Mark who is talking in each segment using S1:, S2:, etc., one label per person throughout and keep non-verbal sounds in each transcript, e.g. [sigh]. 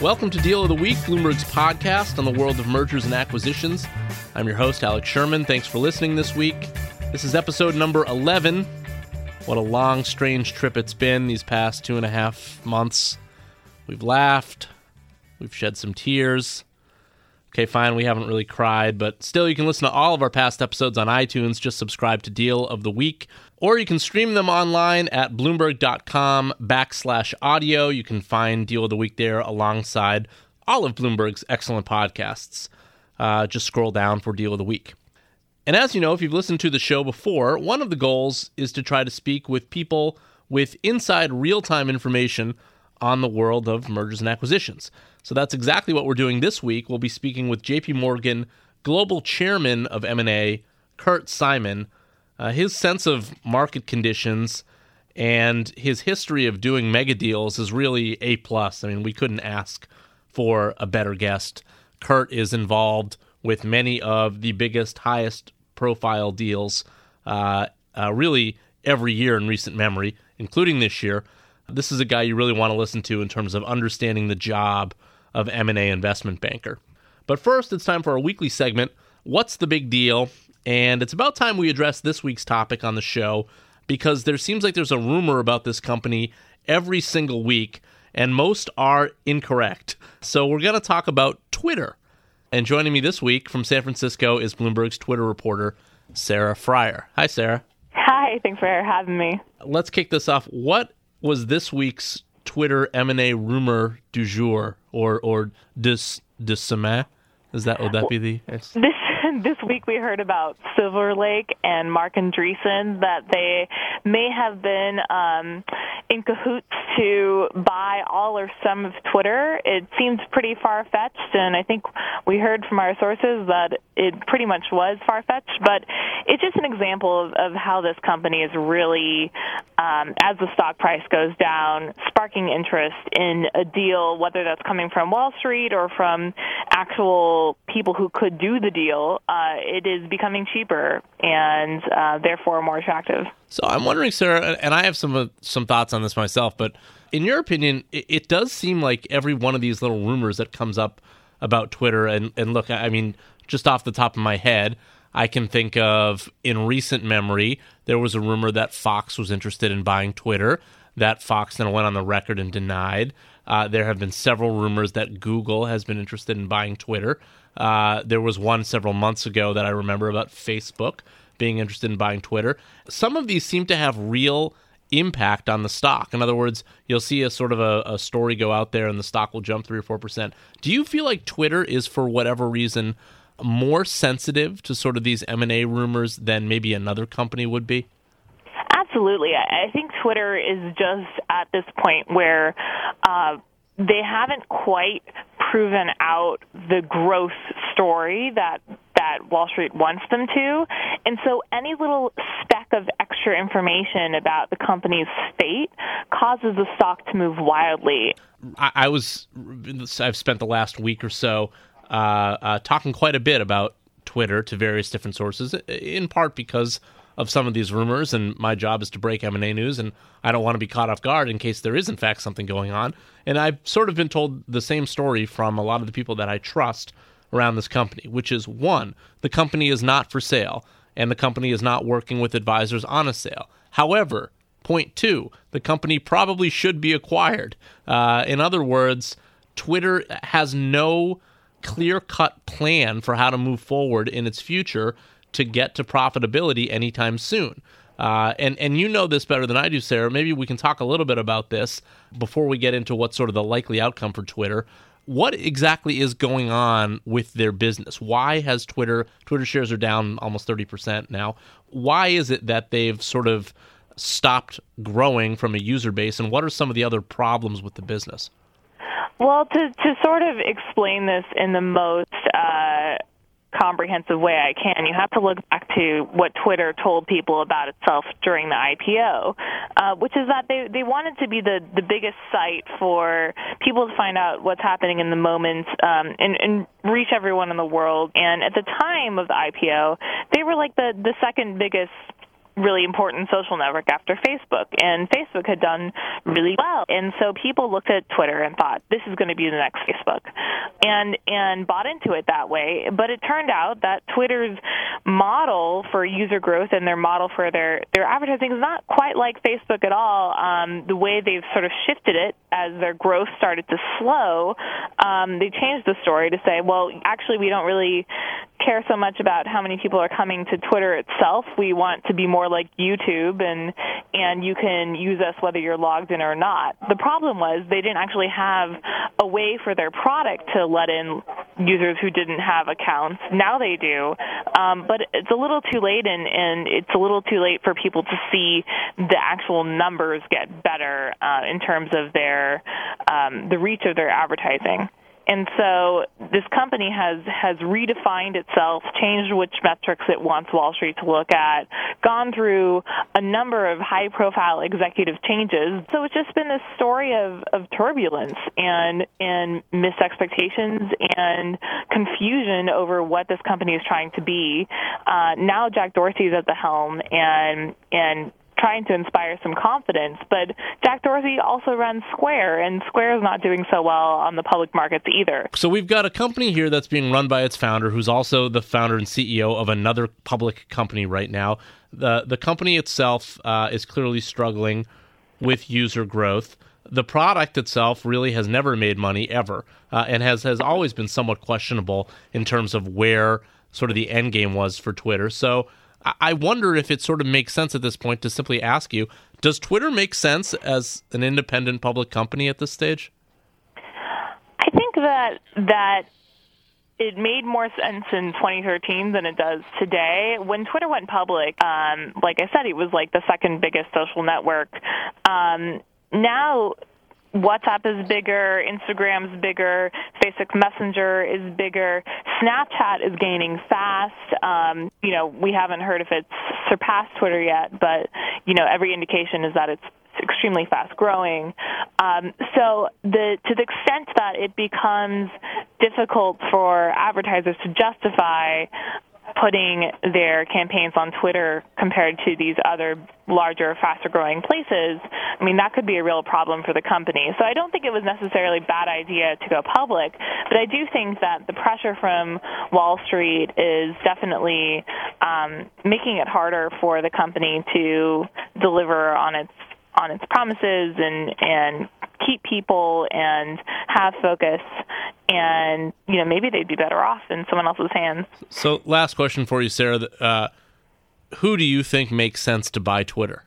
S1: Welcome to Deal of the Week, Bloomberg's podcast on the world of mergers and acquisitions. I'm your host, Alex Sherman. Thanks for listening this week. This is episode number 11. What a long, strange trip it's been these past two and a half months. We've laughed, we've shed some tears. Okay, fine, we haven't really cried, but still, you can listen to all of our past episodes on iTunes. Just subscribe to Deal of the Week or you can stream them online at bloomberg.com backslash audio. You can find Deal of the Week there alongside all of Bloomberg's excellent podcasts. Uh, just scroll down for Deal of the Week. And as you know, if you've listened to the show before, one of the goals is to try to speak with people with inside real time information on the world of mergers and acquisitions. So that's exactly what we're doing this week. We'll be speaking with JP Morgan Global Chairman of M&A, Kurt Simon, uh, his sense of market conditions and his history of doing mega deals is really a plus. I mean, we couldn't ask for a better guest. Kurt is involved with many of the biggest, highest profile deals, uh, uh, really every year in recent memory, including this year. This is a guy you really want to listen to in terms of understanding the job of M&A investment banker. But first, it's time for our weekly segment, What's the Big Deal? And it's about time we address this week's topic on the show because there seems like there's a rumor about this company every single week, and most are incorrect. So we're going to talk about Twitter. And joining me this week from San Francisco is Bloomberg's Twitter reporter, Sarah Frier. Hi, Sarah.
S2: Hi, thanks for having me.
S1: Let's kick this off. What was this week's Twitter M&A rumor du jour or or dis de semaine? Is that would that be the?
S2: This [laughs] this week we heard about Silver Lake and Marc Andreessen that they may have been um, in cahoots to buy all or some of Twitter. It seems pretty far fetched, and I think we heard from our sources that it pretty much was far fetched. But it's just an example of, of how this company is really, um, as the stock price goes down, sparking interest in a deal, whether that's coming from Wall Street or from actual people who could do the deal uh, it is becoming cheaper and uh, therefore more attractive.
S1: So I'm wondering, Sarah, and I have some uh, some thoughts on this myself, but in your opinion, it, it, does seem like every one of these little rumors that comes up about Twitter, and, and look, I mean, just off the top of my head, I can think of in recent memory, there was a rumor that Fox was interested in buying Twitter. That Fox then went on the record and denied. Uh, there have been several rumors that Google has been interested in buying Twitter. Uh, there was one several months ago that I remember about Facebook being interested in buying Twitter. Some of these seem to have real impact on the stock. In other words, you'll see a sort of a, a story go out there and the stock will jump three or four percent. Do you feel like Twitter is, for whatever reason, more sensitive to sort of these M and A rumors than maybe another company would be?
S2: Absolutely. I think Twitter is just at this point where uh, they haven't quite proven out the growth story that that Wall Street wants them to. And so any little speck of extra information about the company's state causes the stock to move wildly.
S1: I, I was I've spent the last week or so uh, uh, talking quite a bit about Twitter to various different sources, in part because of some of these rumors, and my job is to break M&A news, and I don't want to be caught off guard in case there is in fact something going on. And I've sort of been told the same story from a lot of the people that I trust around this company, which is one, the company is not for sale, and the company is not working with advisors on a sale. However, point two, the company probably should be acquired. Uh, in other words, Twitter has no clear cut plan for how to move forward in its future to get to profitability anytime soon. Uh, and and you know this better than I do, Sarah. Maybe we can talk a little bit about this before we get into what's sort of the likely outcome for Twitter. What exactly is going on with their business? Why has Twitter Twitter shares are down almost thirty percent now? Why is it that they've sort of stopped growing from a user base, and what are some of the other problems with the business?
S2: Well, to to sort of explain this in the most uh, comprehensive way I can, you have to look back to what Twitter told people about itself during the IPO, uh, which is that they, they wanted to be the, the biggest site for people to find out what's happening in the moment um, and, and reach everyone in the world. And at the time of the IPO, they were like the, the second biggest really important social network after Facebook, and Facebook had done really well. And so people looked at Twitter and thought, this is going to be the next Facebook, and and bought into it that way. But it turned out that Twitter's model for user growth and their model for their their advertising is not quite like Facebook at all. Um, the way they've sort of shifted it as their growth started to slow, um, they changed the story to say, well, actually, we don't really care so much about how many people are coming to Twitter itself. We want to be more like YouTube and and you can use us whether you're logged in or not. The problem was they didn't actually have a way for their product to let in users who didn't have accounts. Now they do. Um, but it's a little too late and, and it's a little too late for people to see the actual numbers get better uh, in terms of their um, the reach of their advertising. And so this company has has redefined itself, changed which metrics it wants Wall Street to look at, gone through a number of high profile executive changes. So it's just been this story of, of turbulence and and missed expectations and confusion over what this company is trying to be. Uh, now Jack Dorsey is at the helm and and trying to inspire some confidence. But Jack Dorsey also runs Square, and Square is not doing so well on the public markets either.
S1: So we've got a company here that's being run by its founder, who's also the founder and CEO of another public company right now. the The company itself uh, is clearly struggling with user growth. The product itself really has never made money ever, uh, and has has always been somewhat questionable in terms of where sort of the end game was for Twitter. So I wonder if it sort of makes sense at this point to simply ask you Does Twitter make sense as an independent public company at this stage?
S2: I think that that it made more sense in 2013 than it does today. When Twitter went public, um, like I said, it was like the second biggest social network. Um, now WhatsApp is bigger, Instagram's bigger, Facebook Messenger is bigger, Snapchat is gaining fast. Um, you know, we haven't heard if it's surpassed Twitter yet, but you know, every indication is that it's extremely fast growing. Um, so the to the extent that it becomes difficult for advertisers to justify putting their campaigns on Twitter compared to these other larger, faster growing places, I mean, that could be a real problem for the company. So I don't think it was necessarily a bad idea to go public, but I do think that the pressure from Wall Street is definitely um, making it harder for the company to deliver on its on its promises and and keep people and have focus and you know maybe they'd be better off in someone else's hands.
S1: So, last question for you, Sarah: uh, Who do you think makes sense to buy Twitter?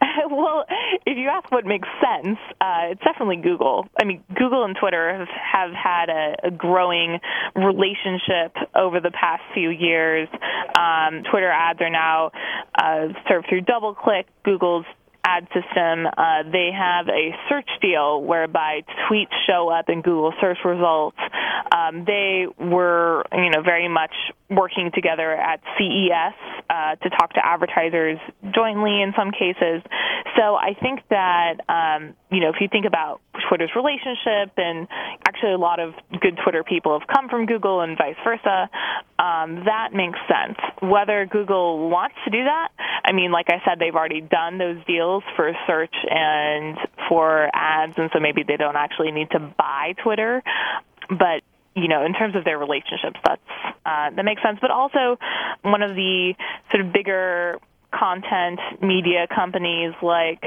S1: [laughs]
S2: well, if you ask what makes sense, uh, it's definitely Google. I mean, Google and Twitter have, have had a, a growing relationship over the past few years. Um, Twitter ads are now uh, served through DoubleClick. Google's ad system, uh, they have a search deal whereby tweets show up in Google search results. Um, they were, you know, very much working together at CES uh, to talk to advertisers jointly in some cases. So I think that, um, you know, if you think about Twitter's relationship, and actually a lot of good Twitter people have come from Google and vice versa, um, that makes sense. Whether Google wants to do that, I mean, like I said, they've already done those deals for search and for ads, and so maybe they don't actually need to buy Twitter. But you know, in terms of their relationships, that's uh, that makes sense. But also, one of the sort of bigger content media companies like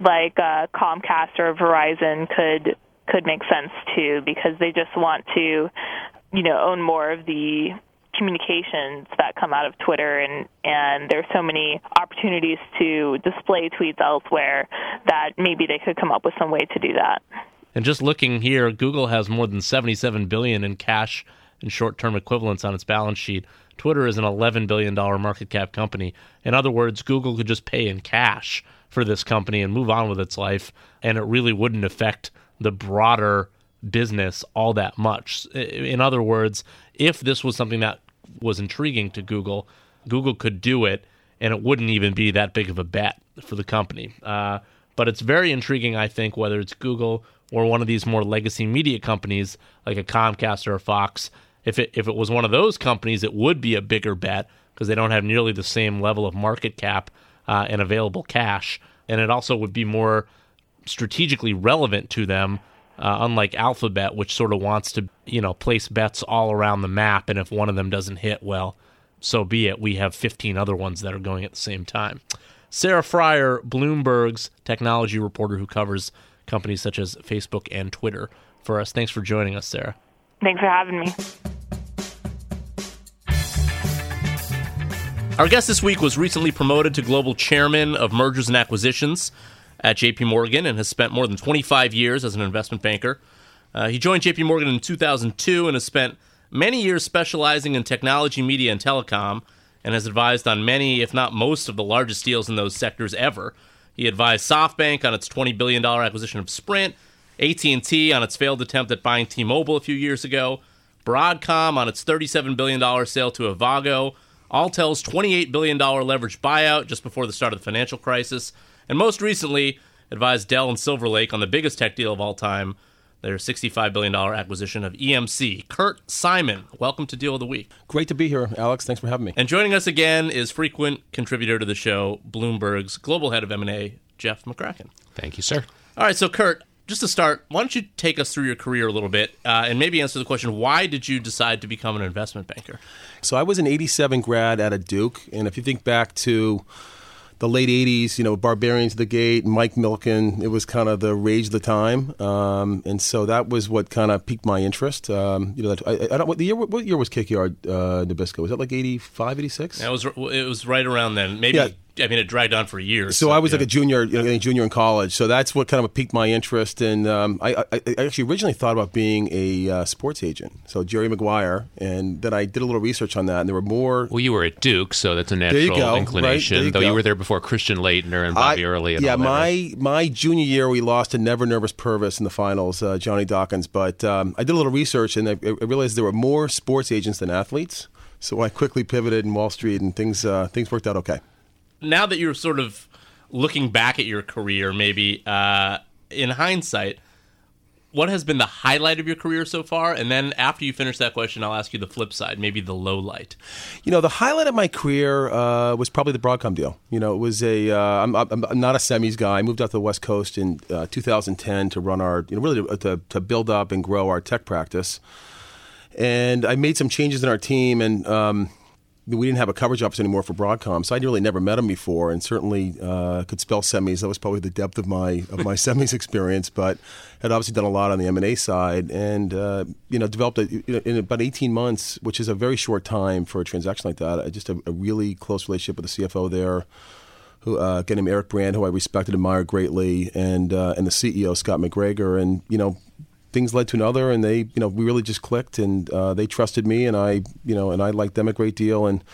S2: like uh, Comcast or Verizon could could make sense too because they just want to, you know, own more of the communications that come out of Twitter and and there's so many opportunities to display tweets elsewhere that maybe they could come up with some way to do that.
S1: And just looking here, Google has more than 77 billion in cash and short-term equivalents on its balance sheet. Twitter is an 11 billion dollar market cap company. In other words, Google could just pay in cash for this company and move on with its life and it really wouldn't affect the broader business all that much. In other words, if this was something that was intriguing to Google, Google could do it and it wouldn't even be that big of a bet for the company. Uh, but it's very intriguing, I think, whether it's Google or one of these more legacy media companies like a Comcast or a Fox. If it if it was one of those companies, it would be a bigger bet because they don't have nearly the same level of market cap uh, and available cash, and it also would be more strategically relevant to them. Uh, unlike Alphabet, which sort of wants to, you know, place bets all around the map, and if one of them doesn't hit, well, so be it. We have 15 other ones that are going at the same time. Sarah Frier, Bloomberg's technology reporter who covers companies such as Facebook and Twitter for us. Thanks for joining us, Sarah.
S2: Thanks for having me.
S1: Our guest this week was recently promoted to global chairman of mergers and acquisitions at JP Morgan and has spent more than 25 years as an investment banker. Uh, he joined JP Morgan in 2002 and has spent many years specializing in technology, media, and telecom and has advised on many, if not most, of the largest deals in those sectors ever. He advised SoftBank on its $20 billion acquisition of Sprint, AT&T on its failed attempt at buying T-Mobile a few years ago, Broadcom on its $37 billion sale to Avago, Alltel's $28 billion leveraged buyout just before the start of the financial crisis, and most recently advised Dell and Silver Lake on the biggest tech deal of all time, their $65 billion acquisition of EMC. Kurt Simon, welcome to Deal of the Week.
S3: Great to be here, Alex. Thanks for having me.
S1: And joining us again is frequent contributor to the show, Bloomberg's global head of M&A, Jeff McCracken.
S4: Thank you, sir.
S1: All right, so Kurt, just to start, why don't you take us through your career a little bit uh, and maybe answer the question why did you decide to become an investment banker?
S3: So I was an 87 grad out of Duke. And if you think back to the late 80s, you know, Barbarians of the Gate, Mike Milken, it was kind of the rage of the time. Um, and so that was what kind of piqued my interest. Um, you know, I, I, don't, what, the year, what year was KKR uh, Nabisco? Was that like 85, 86?
S1: It was, it was right around then. Maybe. Yeah I mean, it dragged on for years.
S3: So, so I was yeah. like a junior, you know, junior in college. So that's what kind of piqued my interest. And um, I, I, I, actually originally thought about being a uh, sports agent. So Jerry Maguire, and then I did a little research on that, and there were more.
S4: Well, you were at Duke, so that's a natural
S3: go,
S4: inclination.
S3: Right? You
S4: though
S3: go.
S4: you were there before Christian Laettner and Bobby
S3: I,
S4: Hurley.
S3: yeah, my my junior year we lost to Never Nervous Pervis in the finals, uh, Johnny Dawkins. But um, I did a little research, and I, I realized there were more sports agents than athletes. So I quickly pivoted in Wall Street, and things uh, things worked out okay
S1: now that you're sort of looking back at your career, maybe uh, in hindsight, what has been the highlight of your career so far? And then after you finish that question, I'll ask you the flip side, maybe the low light.
S3: You know, the highlight of my career uh, was probably the Broadcom deal. You know, it was a. am uh, not a semis guy. I moved out to the West Coast in uh, 2010 to run our, you know, really to, to, to build up and grow our tech practice. And I made some changes in our team, and um, we didn't have a coverage office anymore for Broadcom, so I'd really never met him before, and certainly uh, could spell semis. That was probably the depth of my of my [laughs] semis experience, but had obviously done a lot on the M and A side, and uh, you know developed a, you know, in about eighteen months, which is a very short time for a transaction like that. I just a, a really close relationship with the CFO there. Who, uh, again, named Eric Brandt, who I respected, and admired greatly, and uh, and the CEO Scott McGregor, and you know things led to another, and they, you know, we really just clicked, and uh, they trusted me, and I, you know, and I liked them a great deal, and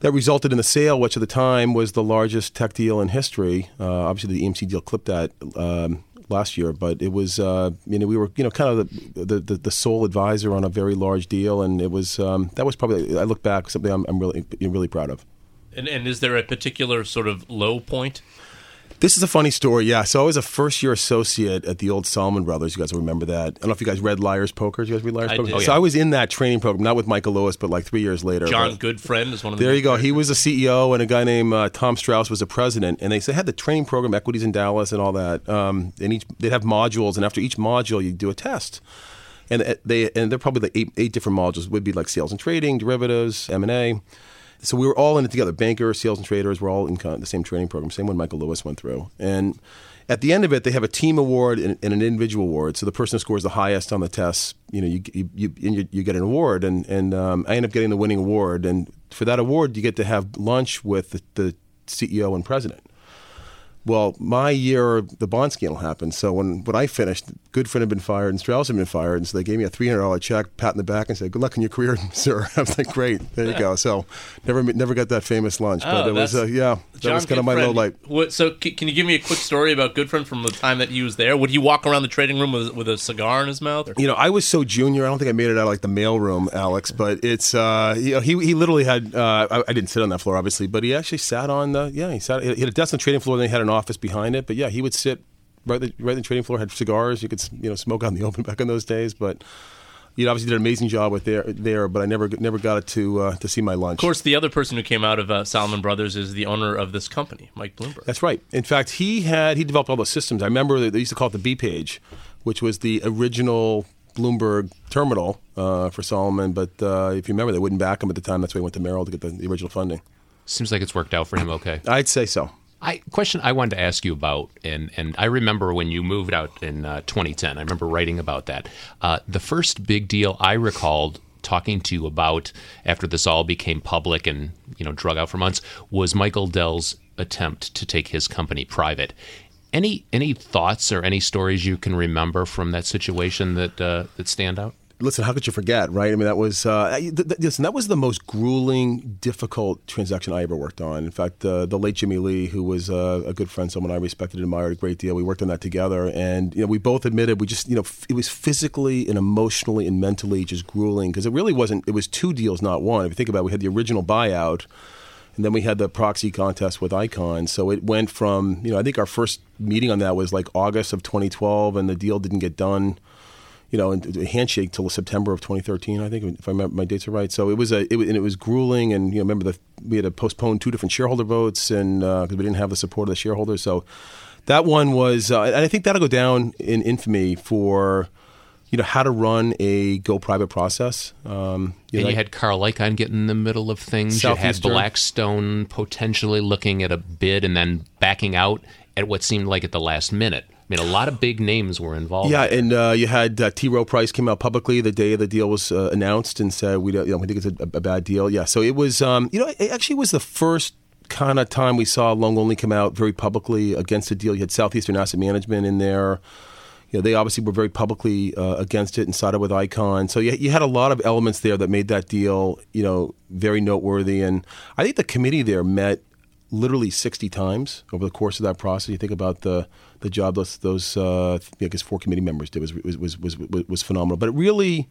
S3: that resulted in the sale, which at the time was the largest tech deal in history. Uh, obviously, the EMC deal clipped that um, last year, but it was, uh, you know, we were, you know, kind of the, the, the sole advisor on a very large deal, and it was um, that was probably, I look back, something I'm, I'm really really proud of.
S1: And, and is there a particular sort of low point?
S3: This is a funny story. Yeah. So I was a first year associate at the old Salomon Brothers. You guys remember that. I don't know if you guys read Liar's Poker. Did you guys read Liar's
S1: I
S3: Poker?
S1: Did. Oh,
S3: yeah. So I was in that training program, not with Michael Lewis, but like three years later.
S1: John
S3: but,
S1: Gutfreund is one of the
S3: There you go. He was a CEO, and a guy named uh, Tom Strauss was a president. And they, had the training program, equities in Dallas, and all that. Um, and each they'd have modules, and after each module, you do a test. And uh, they and they're probably like eight, eight different modules. It would be like sales and trading, derivatives, M and A so we were all in it together. Bankers, sales and traders, we're all in the same training program, same one Michael Lewis went through. And at the end of it, they have a team award and, and an individual award. So the person who scores the highest on the test, you know, you you, you, you get an award. And, and um, I end up getting the winning award. And for that award, you get to have lunch with the, the CEO and president. Well, my year, the bond scandal happened. So when, when I finished, Gutfreund had been fired and Strauss had been fired. And so they gave me a $300 check, pat in the back, and said, Good luck in your career, [laughs] sir. I was like, Great. There you go. So never never got that famous lunch.
S1: But
S3: oh, it was, uh, yeah, that
S1: John
S3: was kind
S1: Gutfreund.
S3: of my low light.
S1: What, so can you give me a quick story about Gutfreund from the time that he was there? Would he walk around the trading room with, with a cigar in his mouth? Or?
S3: You know, I was so junior, I don't think I made it out of like the mailroom, Alex, but it's, uh, you know, he, he literally had, uh, I, I, didn't sit on that floor, obviously, but he actually sat on the, yeah, he sat, he had a desk on the trading floor, and then he had an office behind it but yeah, he would sit right the, right in the trading floor, had cigars. You could you know smoke on the [laughs] open back in those days, but. he obviously did an amazing job with there, there, but I never never got it to uh, to see my lunch.
S1: Of course, the other person who came out of uh, Salomon Brothers is the owner of this company, Mike Bloomberg.
S3: That's right. In fact, he had he developed all the systems. I remember they used to call it the B page, which was the original Bloomberg terminal uh, for Salomon. But uh, if you remember, they wouldn't back him at the time. That's why he went to Merrill to get the, the original funding.
S4: Seems like it's worked out for him okay.
S3: I'd say so.
S4: I question I wanted to ask you about, and and I remember when you moved out in uh, 2010. I remember writing about that. Uh, the first big deal I recalled talking to you about after this all became public and you know drug out for months was Michael Dell's attempt to take his company private. Any any thoughts or any stories you can remember from that situation that uh, that stand out?
S3: Listen, how could you forget, right? I mean, that was uh, th- th- listen, that was the most grueling, difficult transaction I ever worked on. In fact, uh, the late Jimmy Lee, who was uh, a good friend, someone I respected and admired a great deal, we worked on that together, and you know, we both admitted we just, you know, f- it was physically and emotionally and mentally just grueling because it really wasn't. It was two deals, not one. If you think about, it, we had the original buyout. And then we had the proxy contest with Icahn. So it went from, you know, I think our first meeting on that was like August of 2012, and the deal didn't get done you know, a handshake till September of 2013, I think, if I remember my dates are right. So it was a, it, and it was grueling, and you know, remember the we had to postpone two different shareholder votes, and because uh, we didn't have the support of the shareholders, so that one was, uh, and I think that'll go down in infamy for. You know how to run a go private process. Um,
S4: you and know, you had Carl Icahn getting in the middle of things. You had Blackstone potentially looking at a bid and then backing out at what seemed like at the last minute. I mean, a lot of big names were involved.
S3: Yeah, and uh, you had uh, T. Rowe Price came out publicly the day the deal was uh, announced and said we don't, you know, we think it's a, a, bad deal. Yeah, so it was, um, you know, it actually was the first kind of time we saw long only come out very publicly against the deal. You had Southeastern Asset Management in there. You know, they obviously were very publicly uh, against it and sided with Icahn. So you, you had a lot of elements there that made that deal, you know, very noteworthy. And I think the committee there met literally 60 times over the course of that process. You think about the the job those, those uh, I guess four committee members did was was was was, was phenomenal. But it really,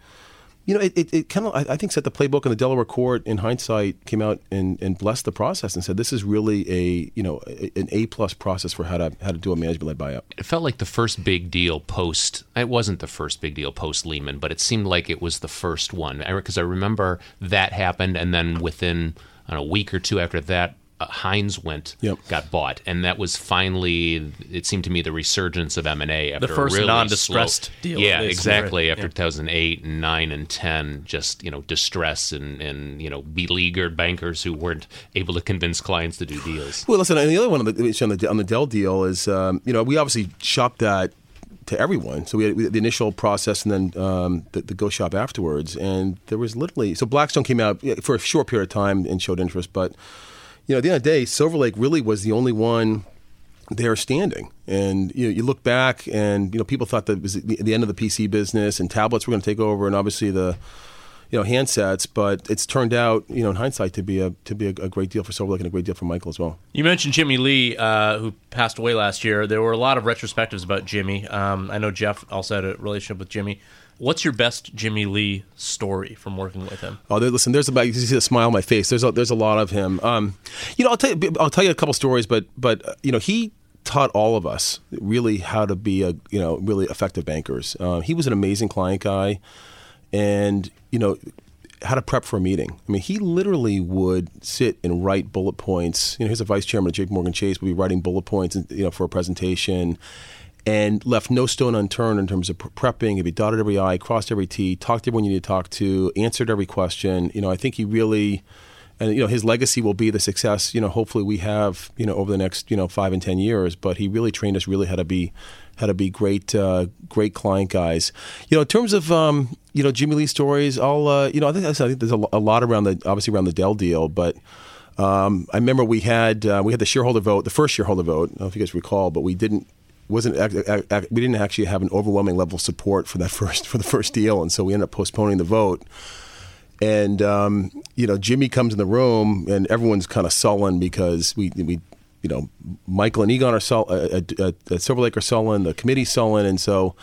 S3: you know, it, it, it kind of I, I think set the playbook, and the Delaware court, in hindsight, came out and, and blessed the process and said this is really a you know an A plus process for how to how to do a management led buyout.
S4: It felt like the first big deal post. It wasn't the first big deal post Lehman, but it seemed like it was the first one because I, remember that happened, and then within. on a week or two after that, Heinz went
S3: yep.
S4: got bought, and that was finally it seemed to me the resurgence of M and A after
S1: the first
S4: really
S1: non-distressed
S4: slow,
S1: deal.
S4: Yeah, exactly. After
S1: yeah.
S4: 2008 and nine and ten, just you know distress and and you know beleaguered bankers who weren't able to convince clients to do deals.
S3: Well, listen, and the other one on the on the, on the Dell deal is um, you know we obviously shopped that to everyone. So we had, we had, the initial process and then um, the, the, go shop afterwards. And there was literally so Blackstone came out for a short period of time and showed interest, but you know, at the end of the day, Silver Lake really was the only one there standing. And you know, you look back, and you know, people thought that it was the, the end of the PC business, and tablets were going to take over, and obviously the you know handsets. But it's turned out, you know, in hindsight, to be a to be a, a great deal for Silver Lake and a great deal for Michael as well.
S1: You mentioned Jimmy Lee, uh, who passed away last year. There were a lot of retrospectives about Jimmy. Um, I know Jeff also had a relationship with Jimmy. What's your best Jimmy Lee story from working with him?
S3: Oh, there, listen, there's about you see the smile on my face. There's a, there's a lot of him. Um, you know, I'll tell you I'll tell you a couple stories, but but uh, you know he taught all of us really how to be a you know really effective bankers. Uh, he was an amazing client guy, and you know how to prep for a meeting. I mean, he literally would sit and write bullet points. You know, he's a vice chairman of J.P. Morgan Chase, would be writing bullet points, you know, for a presentation and left no stone unturned in terms of prepping. He'd be dotted every I, crossed every T, talked to everyone you need to talk to, answered every question. You know, I think he really, and you know, his legacy will be the success. You know, hopefully we have you know over the next you know five and ten years. But he really trained us really how to be how to be great uh, great client guys. You know, in terms of um, you know Jimmy Lee stories, I'll uh, you know I think, I think there's a, a lot around the obviously around the Dell deal, but. Um, I remember we had uh, we had the shareholder vote, the first shareholder vote. I don't know if you guys recall, but we didn't wasn't we didn't actually have an overwhelming level of support for that [laughs] first for the first deal, and so we ended up postponing the vote. And um, you know, Jimmy comes in the room, and everyone's kind of sullen because we we you know Michael and Egon are sullen, uh, uh, uh, Silver Lake are sullen, the committee's sullen, and so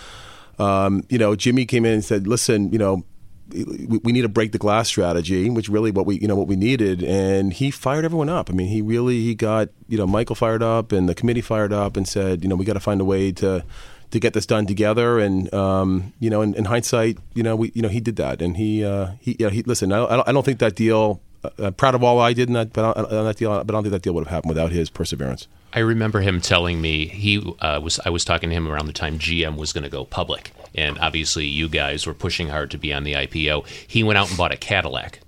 S3: um, you know Jimmy came in and said, "Listen, you know." we, need to break the glass strategy, which really what we you know what we needed, and he fired everyone up. I mean, he really he got you know Michael fired up and the committee fired up and said you know we got to find a way to to get this done together. And um, you know, in, in, hindsight, you know, we you know he did that, and he uh, he yeah he listen. I don't, I don't think that deal. Uh, proud of all I did in that, but on that deal, but I don't think that deal would have happened without his perseverance.
S4: I remember him telling me he uh, was. I was talking to him around the time GM was going to go public, and obviously you guys were pushing hard to be on the IPO. He went out and bought a Cadillac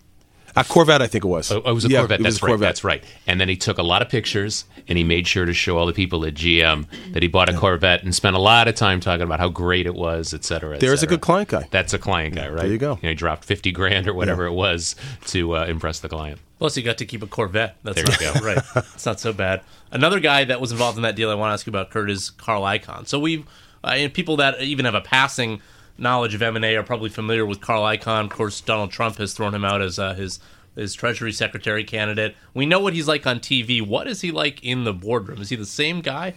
S3: a Corvette, I think it was.
S4: Oh, it was a yeah, Corvette. That's right. Corvette. That's right. And then he took a lot of pictures, and he made sure to show all the people at GM that he bought a yeah. Corvette, and spent a lot of time talking about how great it was, et cetera. Et
S3: There's
S4: cetera.
S3: a good client guy.
S4: That's a client guy, right?
S3: There you go.
S4: You know, he dropped fifty grand or whatever yeah. it was to uh, impress the client.
S1: Plus, he got to keep a Corvette. That's
S4: there
S1: not,
S4: you go. [laughs]
S1: right. It's not so bad. Another guy that was involved in that deal I want to ask you about, Kurt, is Carl Icahn. So we've uh, people that even have a passing knowledge of M and A are probably familiar with Carl Icahn. Of course, Donald Trump has thrown him out as uh, his his Treasury Secretary candidate. We know what he's like on TV. What is he like in the boardroom? Is he the same guy?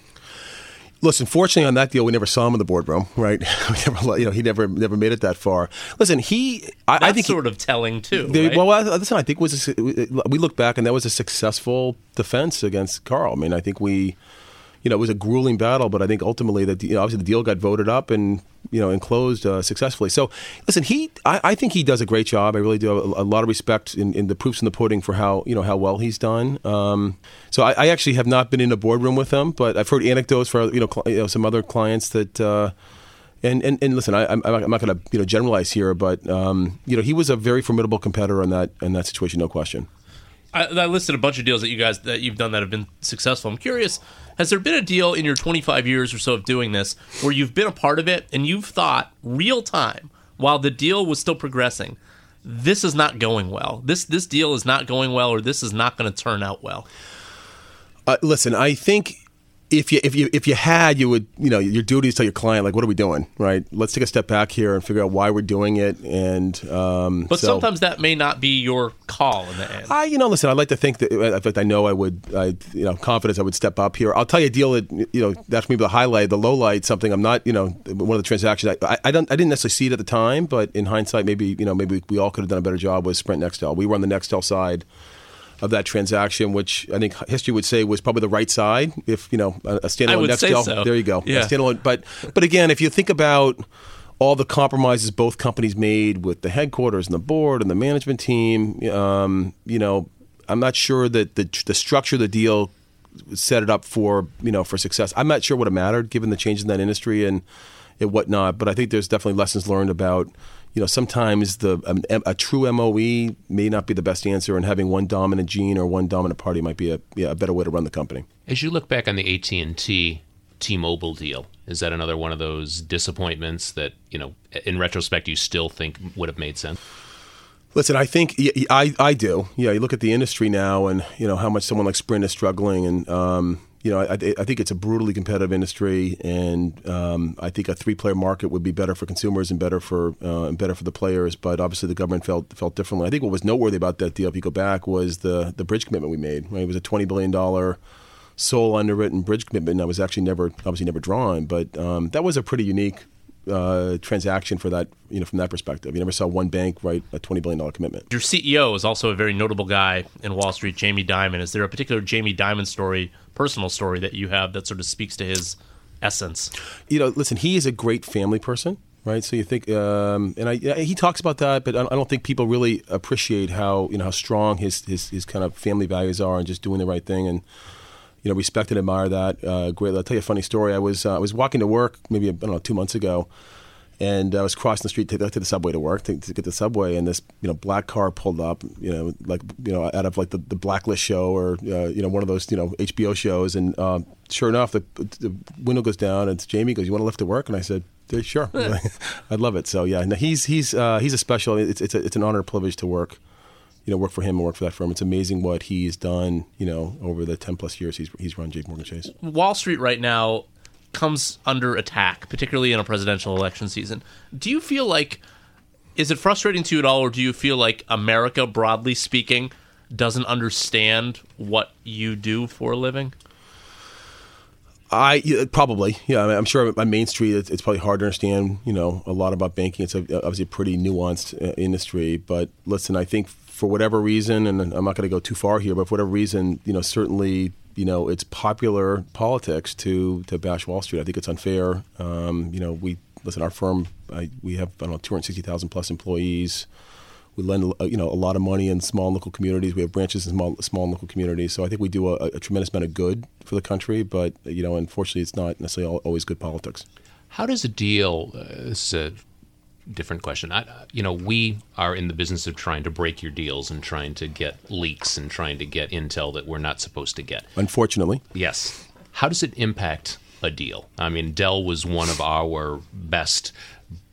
S3: Listen, fortunately on that deal, we never saw him in the boardroom, right? [laughs] never, you know, he never never made it that far. Listen, he,
S1: I,
S3: I think
S1: sort
S3: he,
S1: of telling too.
S3: They,
S1: right?
S3: Well, listen, I think was a, we look back and that was a successful defense against Carl. I mean, I think we you know, it was a grueling battle, but I think ultimately that you know, obviously the deal got voted up and you know and closed uh, successfully. So, listen, he, I, I, think he does a great job. I really do have a, a lot of respect in, in, the proofs in the pudding for how you know how well he's done. Um, so, I, I, actually have not been in a boardroom with him, but I've heard anecdotes for you know, cl- you know some other clients that. Uh, and, and, and listen, I, am not going to you know generalize here, but um, you know he was a very formidable competitor in that in that situation, no question.
S1: I, I, listed a bunch of deals that you guys that you've done that have been successful. I'm curious, has there been a deal in your 25 years or so of doing this where you've been a part of it and you've thought real time while the deal was still progressing, this is not going well. This this deal is not going well, or this is not going to turn out well.
S3: Uh, listen, I think if you if you if you had, you would you know your duty is tell your client like, what are we doing, right? Let's take a step back here and figure out why we're doing it. And um,
S1: but so, sometimes that may not be your call in the end.
S3: I you know listen, I'd like to think that in fact I know I would I you know confidence I would step up here. I'll tell you a deal that you know that's maybe the highlight, the low light, something I'm not you know one of the transactions I, I don't I didn't necessarily see it at the time, but in hindsight maybe you know maybe we all could have done a better job with Sprint Nextel. We were on the Nextel side of that transaction, which I think history would say was probably the right side. If you know a, a standalone
S1: Nextel, so.
S3: there you go.
S1: Yeah.
S3: standalone, but but again, if you think about all the compromises both companies made with the headquarters and the board and the management team, um, you know, I'm not sure that the the structure of the deal set it up for you know for success. I'm not sure what it mattered given the change in that industry and and whatnot. But I think there's definitely lessons learned about you know, sometimes the um, a true MOE may not be the best answer, and having one dominant gene or one dominant party might be a, yeah, a better way to run the company.
S4: As you look back on the AT and T T-Mobile deal, is that another one of those disappointments that you know, in retrospect, you still think would have made sense?
S3: Listen, I think I I do. Yeah, you look at the industry now, and you know how much someone like Sprint is struggling, and um, you know, I, I, think it's a brutally competitive industry, and um, I think a three-player market would be better for consumers and better for uh, better for the players. But obviously, the government felt felt differently. I think what was noteworthy about that deal, if you go back, was the the bridge commitment we made. Right? It was a twenty billion dollar sole underwritten bridge commitment. That was actually never obviously never drawn, but um, that was a pretty unique uh, transaction for that, you know, from that perspective. You never saw one bank write a twenty billion dollar commitment.
S1: Your CEO is also a very notable guy in Wall Street, Jamie Dimon. Is there a particular Jamie Dimon story, personal story that you have that sort of speaks to his essence?
S3: You know, listen, he is a great family person. Right, so you think, um, and I, he talks about that, but I don't think people really appreciate how you know how strong his, his his kind of family values are and just doing the right thing and you know, respect and admire that uh, greatly. I'll tell you a funny story. I was uh, I was walking to work maybe I don't know two months ago, and I was crossing the street to, to the subway to work to, to, get the subway, and this you know black car pulled up, you know, like you know out of like the, the Blacklist show or uh, you know one of those you know HBO shows, and uh, sure enough, the, the window goes down, and Jamie goes, "You want to lift to work?" And I said. Sure, [laughs] I'd love it. So yeah, no, he's he's uh, he's a special. It's it's, a, it's an honor, privilege to work you know, work for him and work for that firm. It's amazing what he's done, you know, over the 10 plus years he's, he's run JP Morgan Chase.
S1: Wall Street right now comes under attack, particularly in a presidential election season. Do you feel like, is it frustrating to you at all, or do you feel like America, broadly speaking, doesn't understand what you do for a living?
S3: I yeah, probably yeah. I am sure on Main Street it's, it's, probably hard to understand you know a lot about banking. It's a, obviously a pretty nuanced uh, industry. But listen, I think for whatever reason, and I'm not going to go too far here, but for whatever reason, you know, certainly you know it's popular politics to to bash Wall Street. I think it's unfair. Um, you know, we listen. Our firm, I, we have I don't know 260,000 plus employees. We lend uh, you know a lot of money in small local communities. We have branches in small small local communities. So I think we do a, a tremendous amount of good for the country. But you know, unfortunately, it's not necessarily always good politics.
S4: How does a deal? Uh, this is a different question. I, you know, we are in the business of trying to break your deals and trying to get leaks and trying to get intel that we're not supposed to get.
S3: Unfortunately,
S4: Yes. How does it impact a deal? I mean, Dell was one of our best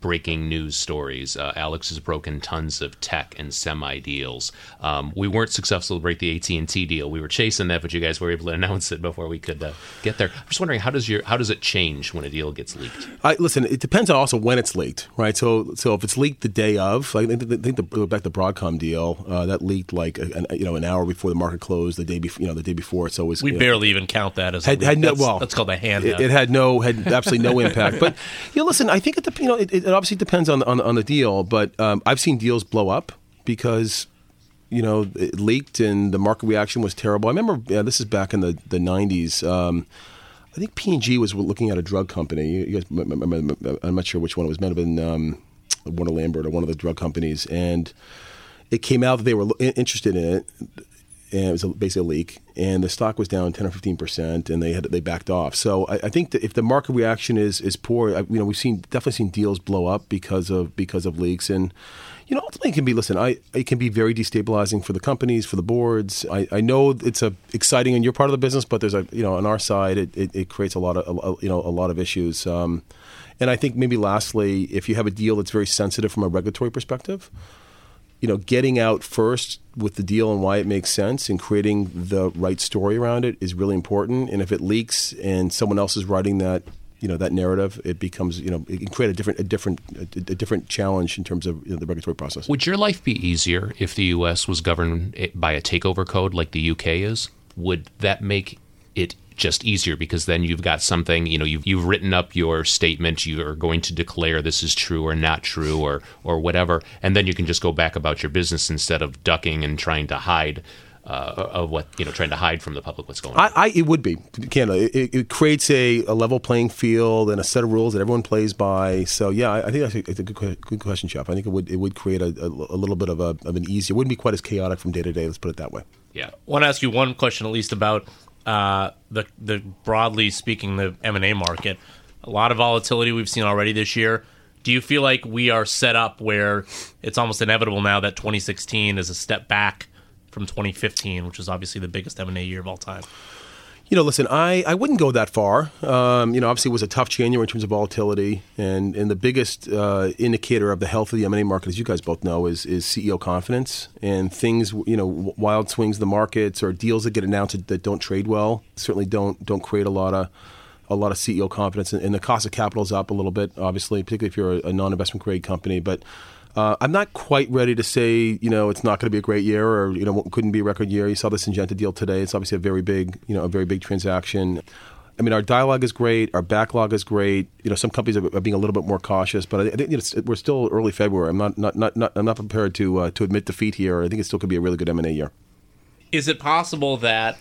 S4: breaking news stories. Uh, Alex has broken tons of tech and semi deals. Um, we weren't successful to break the AT and T deal. We were chasing that, but you guys were able to [laughs] announce it before we could uh, get there. I'm just wondering how does your how does it change when a deal gets leaked?
S3: I, listen, it depends on also when it's leaked, right? So, so if it's leaked the day of, like, I think, I think the back to the Broadcom deal, uh, that leaked like an, you know an hour before the market closed, the day before, you know, the day before. So it was
S1: We
S3: you know,
S1: barely even count that as a
S3: had,
S1: leak.
S3: had no
S1: that's,
S3: well.
S1: that's called a hand.
S3: It, it had no had absolutely no impact. But you know, listen, I think it dep- you know it, it obviously depends on on, on the deal. But um, I've seen deals blow up because you know it leaked and the market reaction was terrible. I remember yeah, this is back in the the nineties. Um, I think P and G was looking at a drug company. You guys, I'm not sure which one it was. Might have been um, Warner Lambert or one of the drug companies, and it came out that they were interested in it, and it was basically a leak, and the stock was down ten or fifteen percent, and they had they backed off. So I, I think that if the market reaction is is poor, I, you know, we've seen definitely seen deals blow up because of because of leaks, and you know, ultimately it can be listen, I it can be very destabilizing for the companies, for the boards. I, I know it's a exciting in your part of the business, but there's a you know on our side it, it, it creates a lot of a, you know a lot of issues. Um, and I think maybe lastly, if you have a deal that's very sensitive from a regulatory perspective, you know, getting out first with the deal and why it makes sense and creating the right story around it is really important. And if it leaks and someone else is writing that, you know, that narrative, it becomes, you know, it can create a different, a different, a, a different challenge in terms of you know, the regulatory process.
S4: Would your life be easier if the U.S. was governed by a takeover code like the U.K. is? Would that make it just easier because then you've got something you know you've, you've written up your statement you are going to declare this is true or not true or or whatever and then you can just go back about your business instead of ducking and trying to hide uh, of what you know trying to hide from the public what's going on
S3: I, I it would be Canada. It, it creates a, a level playing field and a set of rules that everyone plays by. So yeah, I, I think that's a, it's a good, good question, Jeff. I think it would it would create a, a, a little bit of a of an easier. It wouldn't be quite as chaotic from day to day. Let's put it that way.
S4: yeah I
S1: want to ask you one question at least about uh, the the broadly speaking the M and A market. A lot of volatility we've seen already this year. Do you feel like we are set up where it's almost inevitable now that 2016 is a step back from 2015, which is obviously the biggest M and A year of all time?
S3: You know, listen, I, I wouldn't go that far. Um, you know, obviously it was a tough January in terms of volatility, and, and the biggest uh, indicator of the health of the M&A market, as you guys both know, is, is CEO confidence and things. You know, wild swings in the markets or deals that get announced that don't trade well certainly don't don't create a lot of a lot of CEO confidence, and, and the cost of capital is up a little bit, obviously, particularly if you're a, a non-investment grade company, but. Uh, I'm not quite ready to say, you know, it's not going to be a great year, or you know, couldn't be a record year. You saw the Syngenta deal today; it's obviously a very big, you know, a very big transaction. I mean, our dialogue is great, our backlog is great. You know, some companies are, being a little bit more cautious, but I think you know, we're still early February. I'm not, not, not, not I'm not prepared to uh, to admit defeat here. I think it still could be a really good M and A year.
S1: is it possible that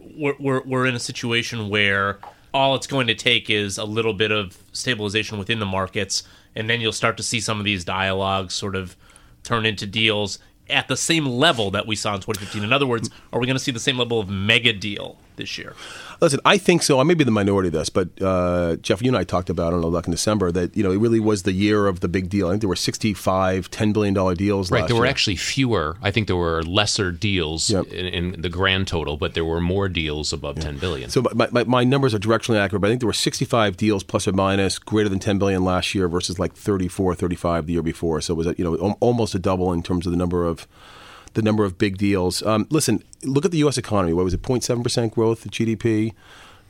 S1: we're, we're, we're in a situation where all it's going to take is a little bit of stabilization within the markets, and then you'll start to see some of these dialogues sort of turn into deals at the same level that we saw in 2015? In other words, are we going to see the same level of mega deal this year?
S3: Listen, I think so. I may be the minority of this, but uh, Jeff, you and I talked about, I don't know, like in December, that you know it really was the year of the big deal. I think there were 65 $10 billion deals
S4: Right, there were
S3: year.
S4: actually fewer. I think there were lesser deals
S3: Yep.
S4: in, in the grand total, but there were more deals above 10 billion.
S3: So my, my, my numbers are directionally accurate, but I think there were 65 deals plus or minus greater than 10 billion last year versus like 34, 35 the year before. So it was you know al- almost a double in terms of the number of the number of big deals. Um, listen, look at the U.S. economy. What was it? 0.7 percent growth in GDP.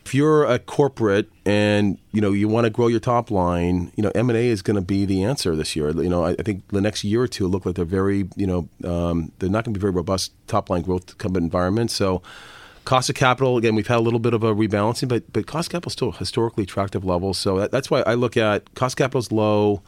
S3: If you're a corporate and you know you want to grow your top line, you know M and A is going to be the answer this year. You know I, I think the next year or two look like they're very you know um, they're not going to be very robust top line growth kind of environment. So Cost of capital, again, we've had a little bit of a rebalancing, but but cost of capital is still historically attractive levels. So that, that's why I look at cost of capital is low.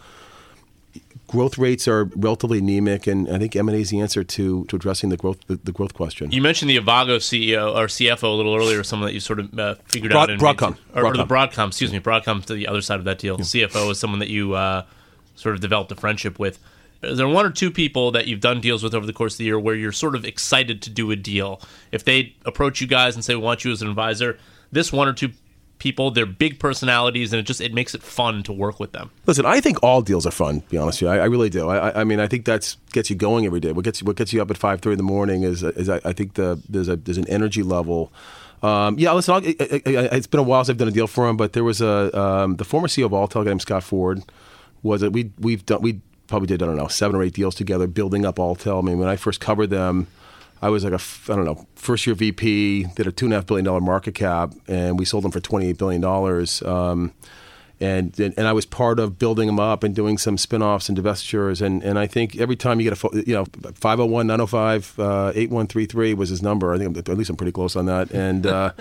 S3: Growth rates are relatively anemic, and I think M and A is the answer to, to addressing the growth the, the growth question.
S1: You mentioned the Avago CEO or CFO a little earlier, someone that you sort of uh, figured
S3: Broad-
S1: out. in
S3: Broadcom.
S1: or, or the
S3: Broadcom.
S1: Broadcom, excuse me, Broadcom to the other side of that deal. CFO is someone that you uh, sort of developed a friendship with. Is there one or two people that you've done deals with over the course of the year where you're sort of excited to do a deal? If they approach you guys and say, "We want you as an advisor," this one or two people, they're big personalities, and it just it makes it fun to work with them.
S3: Listen, I think all deals are fun. To be honest with you, I, I really do. I, I- mean, I think that's gets you going every day. What gets you, what gets you up at five thirty in the morning is, is I, I think the there's a there's an energy level. Um, yeah, listen, I'll, I, I, I- it's been a while since I've done a deal for him, but there was a um, the former CEO of Alltel, guy named Scott Ford, was it? We we've done we probably did I don't know seven or eight deals together, building up Alltel. I mean, when I first covered them. I was like a I don't know first year VP, did a two and a half billion dollar market cap, and we sold them for twenty eight billion dollars. Um, and, and and I was part of building them up and doing some spin-offs and divestitures and, and I think every time you get a you know 501 905 uh, 8133 was his number I think at least I'm pretty close on that and uh,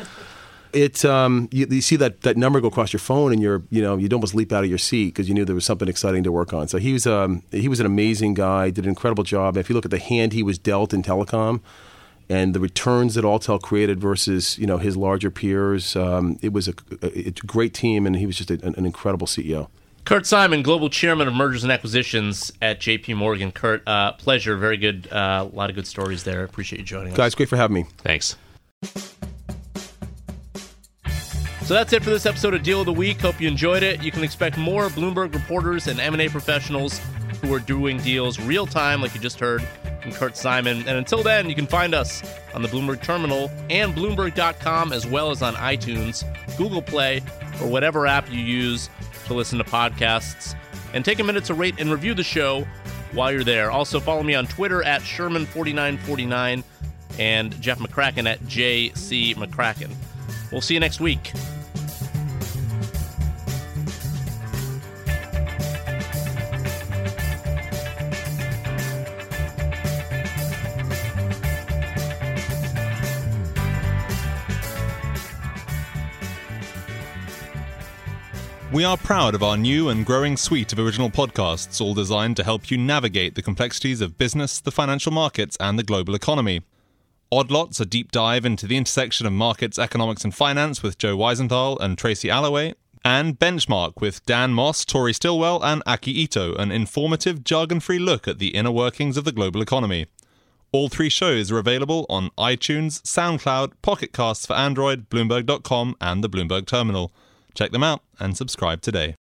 S3: it um, you, you see that, that number go across your phone and you're you know you'd almost leap out of your seat because you knew there was something exciting to work on so he was um, he was an amazing guy did an incredible job if you look at the hand he was dealt in telecom and the returns that Alltel created versus you know his larger peers. Um, it was a, it's a great team, and he was just a, an incredible E CEO.
S1: Kurt Simon, Global Chairman of Mergers and Acquisitions at J.P. Morgan. Kurt, uh, pleasure. Very good. A lot of good stories there. Appreciate you joining us.
S3: Guys, great for having me.
S4: Thanks.
S1: So that's it for this episode of Deal of the Week. Hope you enjoyed it. You can expect more Bloomberg reporters and M&A professionals who are doing deals real time, like you just heard from Kurt Simon. And until then, you can find us on the Bloomberg Terminal and Bloomberg.com, as well as on iTunes, Google Play, or whatever app you use to listen to podcasts. And take a minute to rate and review the show while you're there. Also, follow me on Twitter at Sherman4949 and Jeff McCracken at JC McCracken. We'll see you next week.
S5: We are proud of our new and growing suite of original podcasts, all designed to help you navigate the complexities of business, the financial markets, and the global economy. Odd Lots, a deep dive into the intersection of markets, economics, and finance with Joe Weisenthal and Tracy Alloway. And Benchmark with Dan Moss, Tori Stilwell, and Aki Ito, an informative, jargon free look at the inner workings of the global economy. All three shows are available on iTunes, SoundCloud, Pocket Casts for Android, Bloomberg.com, and the Bloomberg Terminal. Check them out and subscribe today.